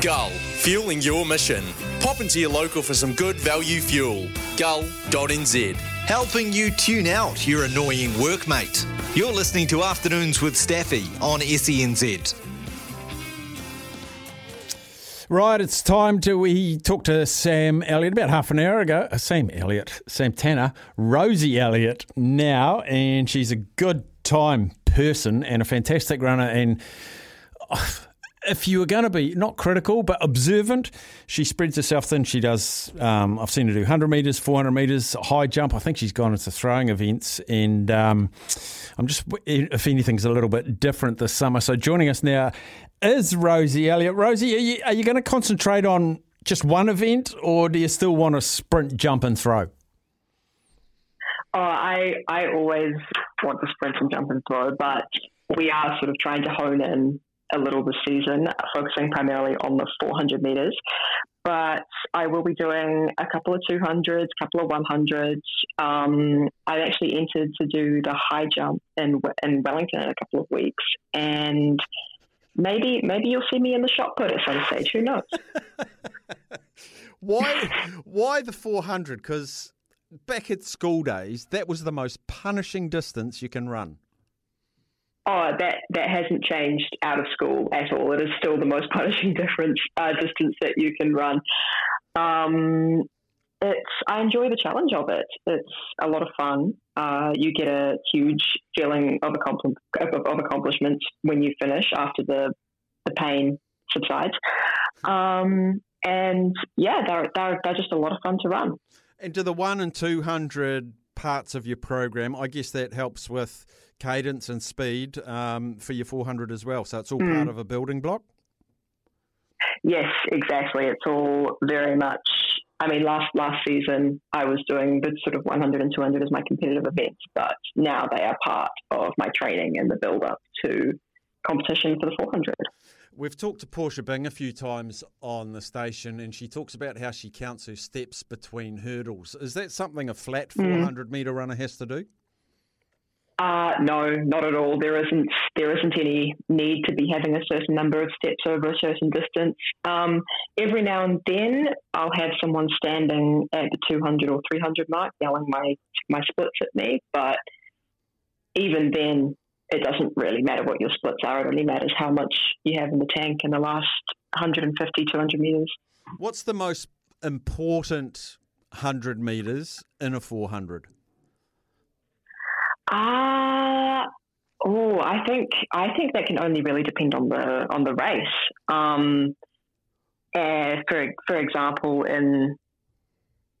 Gull, fueling your mission. Pop into your local for some good value fuel. Gull.nz. Helping you tune out your annoying workmate. You're listening to Afternoons with Staffy on SENZ. Right, it's time to we talked to Sam Elliott about half an hour ago. Uh, Sam Elliott, Sam Tanner, Rosie Elliott now, and she's a good time person and a fantastic runner. And uh, if you were going to be not critical but observant, she spreads herself thin. She does. Um, I've seen her do 100 meters, 400 meters, high jump. I think she's gone into throwing events, and um, I'm just if anything's a little bit different this summer. So joining us now is Rosie Elliott. Rosie, are you, are you going to concentrate on just one event, or do you still want to sprint, jump, and throw? Oh, I I always want to sprint and jump and throw, but we are sort of trying to hone in a little this season, focusing primarily on the 400 meters. But I will be doing a couple of 200s, a couple of 100s. Um, I actually entered to do the high jump in in Wellington in a couple of weeks, and maybe maybe you'll see me in the shot put at some stage. Who knows? why why the 400? Because back at school days, that was the most punishing distance you can run. Oh, that that hasn't changed out of school at all. It is still the most punishing difference uh, distance that you can run. Um, it's I enjoy the challenge of it. It's a lot of fun. Uh, you get a huge feeling of, accompli- of, of accomplishment when you finish after the the pain subsides. Um, and yeah, they're, they're they're just a lot of fun to run. And do the one and two hundred parts of your program, I guess that helps with cadence and speed um, for your 400 as well. So it's all mm. part of a building block? Yes, exactly. It's all very much. I mean, last last season I was doing the sort of 100 and 200 as my competitive events, but now they are part of my training and the build up to competition for the 400. We've talked to Portia Bing a few times on the station, and she talks about how she counts her steps between hurdles. Is that something a flat 400 mm. metre runner has to do? Uh, no, not at all. There isn't there isn't any need to be having a certain number of steps over a certain distance. Um, every now and then, I'll have someone standing at the 200 or 300 mark yelling my my splits at me, but even then, it doesn't really matter what your splits are. It only matters how much you have in the tank in the last 150, 200 meters. What's the most important 100 meters in a 400? Ah, uh, oh, I think I think that can only really depend on the on the race. Um, uh, for for example, in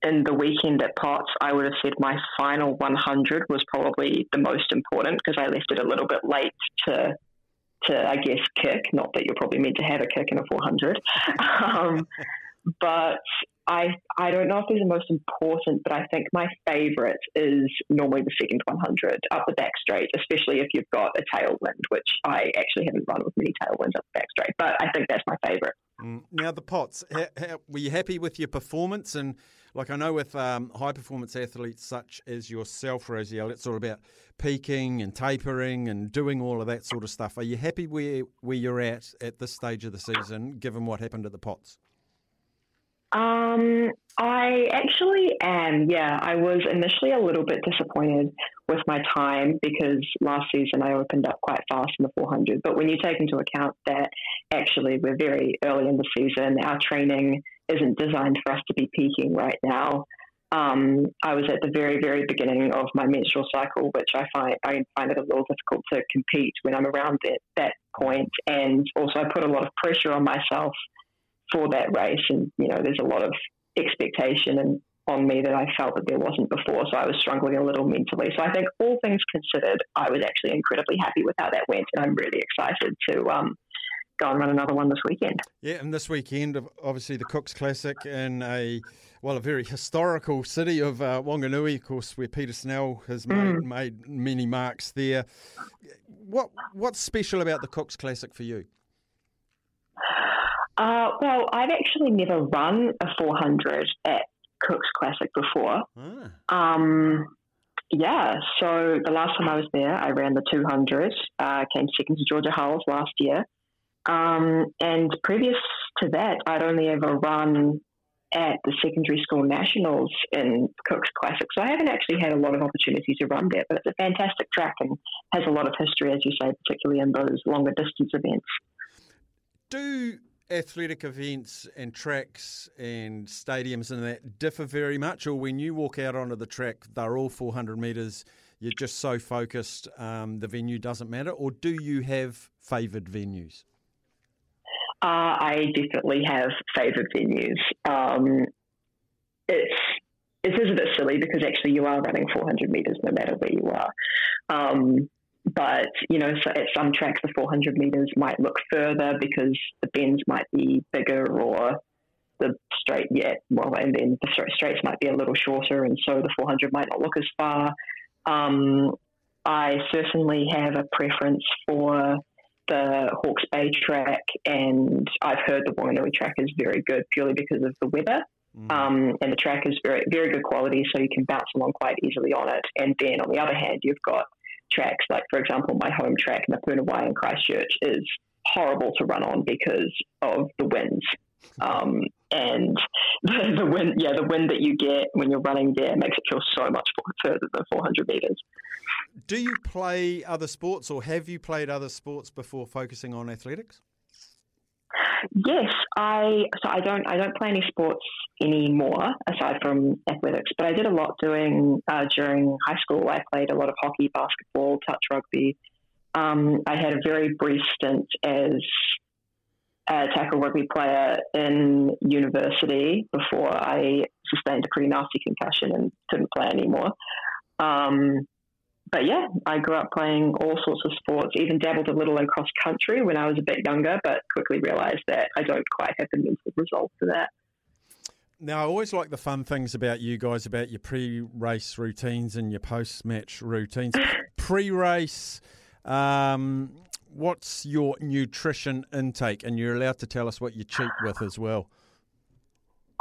in the weekend at Potts, I would have said my final 100 was probably the most important because I left it a little bit late to to I guess kick. Not that you're probably meant to have a kick in a 400, um, but I I don't know if these are most important, but I think my favourite is normally the second 100 up the back straight, especially if you've got a tailwind, which I actually haven't run with many tailwinds up the back straight, but I think that's my favourite. Now the Potts, how, how, were you happy with your performance? And like I know with um, high performance athletes such as yourself, Rosiel, it's all about peaking and tapering and doing all of that sort of stuff. Are you happy where where you're at at this stage of the season, given what happened at the Potts? Um, I actually am. Yeah, I was initially a little bit disappointed with my time because last season I opened up quite fast in the 400. But when you take into account that actually we're very early in the season, our training isn't designed for us to be peaking right now. Um, I was at the very, very beginning of my menstrual cycle, which I find I find it a little difficult to compete when I'm around that, that point. And also, I put a lot of pressure on myself for that race. And, you know, there's a lot of expectation and on me that I felt that there wasn't before. So I was struggling a little mentally. So I think all things considered, I was actually incredibly happy with how that went. And I'm really excited to um, go and run another one this weekend. Yeah, and this weekend, obviously the Cooks Classic in a well, a very historical city of uh, Wanganui, of course, where Peter Snell has made, mm. made many marks there. What what's special about the Cooks Classic for you? Uh, well, I've actually never run a 400 at Cook's Classic before. Ah. Um, yeah, so the last time I was there, I ran the 200, uh, came second to Georgia Hulls last year. Um, and previous to that, I'd only ever run at the secondary school nationals in Cook's Classic. So I haven't actually had a lot of opportunity to run there, but it's a fantastic track and has a lot of history, as you say, particularly in those longer distance events. Do athletic events and tracks and stadiums and that differ very much, or when you walk out onto the track, they're all 400 metres, you're just so focused, um, the venue doesn't matter, or do you have favoured venues? Uh, I definitely have favoured venues. Um, it's it is a bit silly because actually you are running 400 metres no matter where you are. Um, but you know, so at some tracks the 400 meters might look further because the bends might be bigger, or the straight, yeah, well, and then the straights might be a little shorter, and so the 400 might not look as far. Um, I certainly have a preference for the Hawke's Bay track, and I've heard the Wanganui track is very good purely because of the weather. Mm. Um, and the track is very very good quality, so you can bounce along quite easily on it. And then on the other hand, you've got tracks. Like, for example, my home track, Ngā Puna Wai in Christchurch, is horrible to run on because of the winds. Um, and the, the, wind, yeah, the wind that you get when you're running there makes it feel so much further than 400 meters. Do you play other sports, or have you played other sports before focusing on athletics? Yes, I so I don't I don't play any sports anymore aside from athletics, but I did a lot doing uh, during high school. I played a lot of hockey, basketball, touch rugby. Um, I had a very brief stint as a tackle rugby player in university before I sustained a pretty nasty concussion and couldn't play anymore. Um, but yeah, I grew up playing all sorts of sports, even dabbled a little in cross country when I was a bit younger, but quickly realised that I don't quite have the mental resolve for that. Now, I always like the fun things about you guys about your pre race routines and your post match routines. pre race, um, what's your nutrition intake? And you're allowed to tell us what you cheat with as well.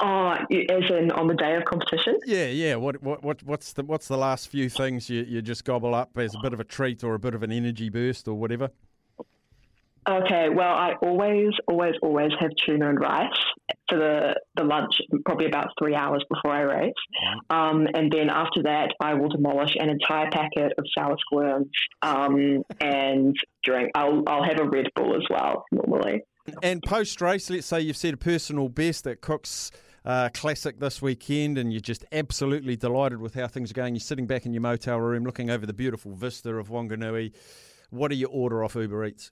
Oh, as in on the day of competition? Yeah, yeah. What, what, what, what's the what's the last few things you, you just gobble up as a bit of a treat or a bit of an energy burst or whatever? Okay, well, I always, always, always have tuna and rice for the, the lunch, probably about three hours before I race. Um, and then after that, I will demolish an entire packet of sour squirms um, and drink. I'll, I'll have a Red Bull as well, normally. And post race, let's say you've set a personal best that Cook's uh, Classic this weekend, and you're just absolutely delighted with how things are going. You're sitting back in your motel room looking over the beautiful vista of Wanganui. What do you order off Uber Eats?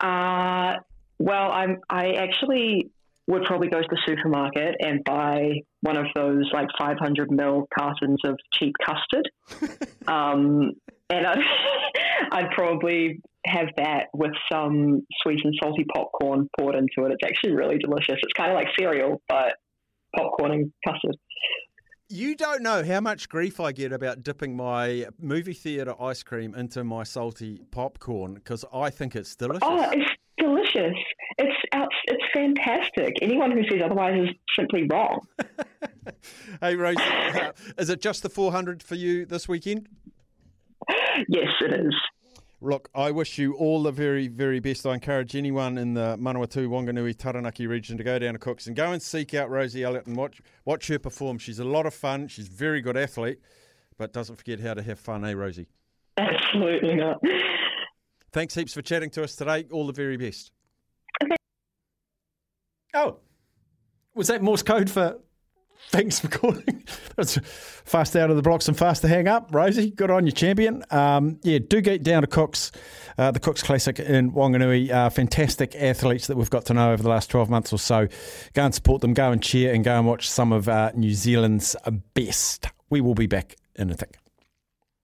Uh, well, I'm, I actually would probably go to the supermarket and buy one of those like 500 ml cartons of cheap custard. um, and I'd, I'd, probably have that with some sweet and salty popcorn poured into it. It's actually really delicious. It's kind of like cereal, but popcorn and custard. You don't know how much grief I get about dipping my movie theatre ice cream into my salty popcorn because I think it's delicious. Oh, it's delicious. It's it's fantastic. Anyone who says otherwise is simply wrong. hey, Rose, uh, is it just the 400 for you this weekend? Yes, it is. Look, I wish you all the very, very best. I encourage anyone in the Manawatu, Wanganui, Taranaki region to go down to Cooks and go and seek out Rosie Elliott and watch, watch her perform. She's a lot of fun. She's a very good athlete, but doesn't forget how to have fun, eh, Rosie? Absolutely not. Thanks heaps for chatting to us today. All the very best. Okay. Oh, was that Morse code for Thanks for calling. That's fast out of the blocks and fast to hang up, Rosie. Good on you, champion. Um, yeah, do get down to Cooks, uh, the Cooks Classic in Wanganui. Uh, fantastic athletes that we've got to know over the last 12 months or so. Go and support them, go and cheer, and go and watch some of uh, New Zealand's best. We will be back in a tick.